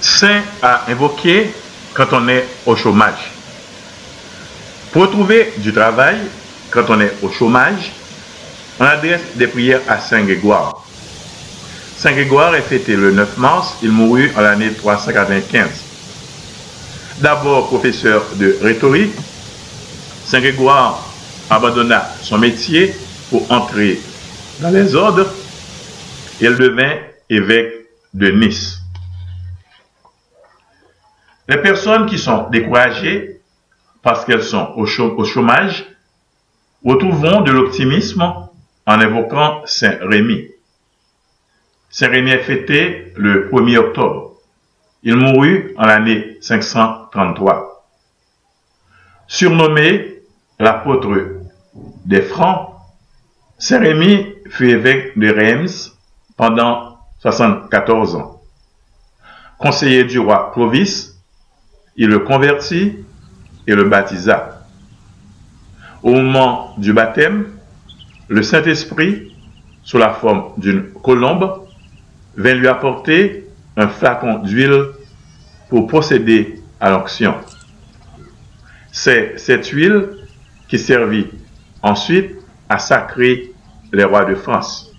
saint à invoquer quand on est au chômage. Pour trouver du travail quand on est au chômage, on adresse des prières à Saint Grégoire. Saint Grégoire est fêté le 9 mars, il mourut en l'année 395. D'abord professeur de rhétorique, Saint Grégoire abandonna son métier pour entrer dans les ordres et il devint évêque de Nice. Les personnes qui sont découragées parce qu'elles sont au chômage retrouveront de l'optimisme en évoquant Saint Rémy. Saint Rémy est fêté le 1er octobre. Il mourut en l'année 533. Surnommé l'apôtre des Francs, Saint Rémy fut évêque de Reims pendant 74 ans. Conseiller du roi Clovis, il le convertit et le baptisa. Au moment du baptême, le Saint-Esprit, sous la forme d'une colombe, vint lui apporter un flacon d'huile pour procéder à l'onction. C'est cette huile qui servit ensuite à sacrer les rois de France.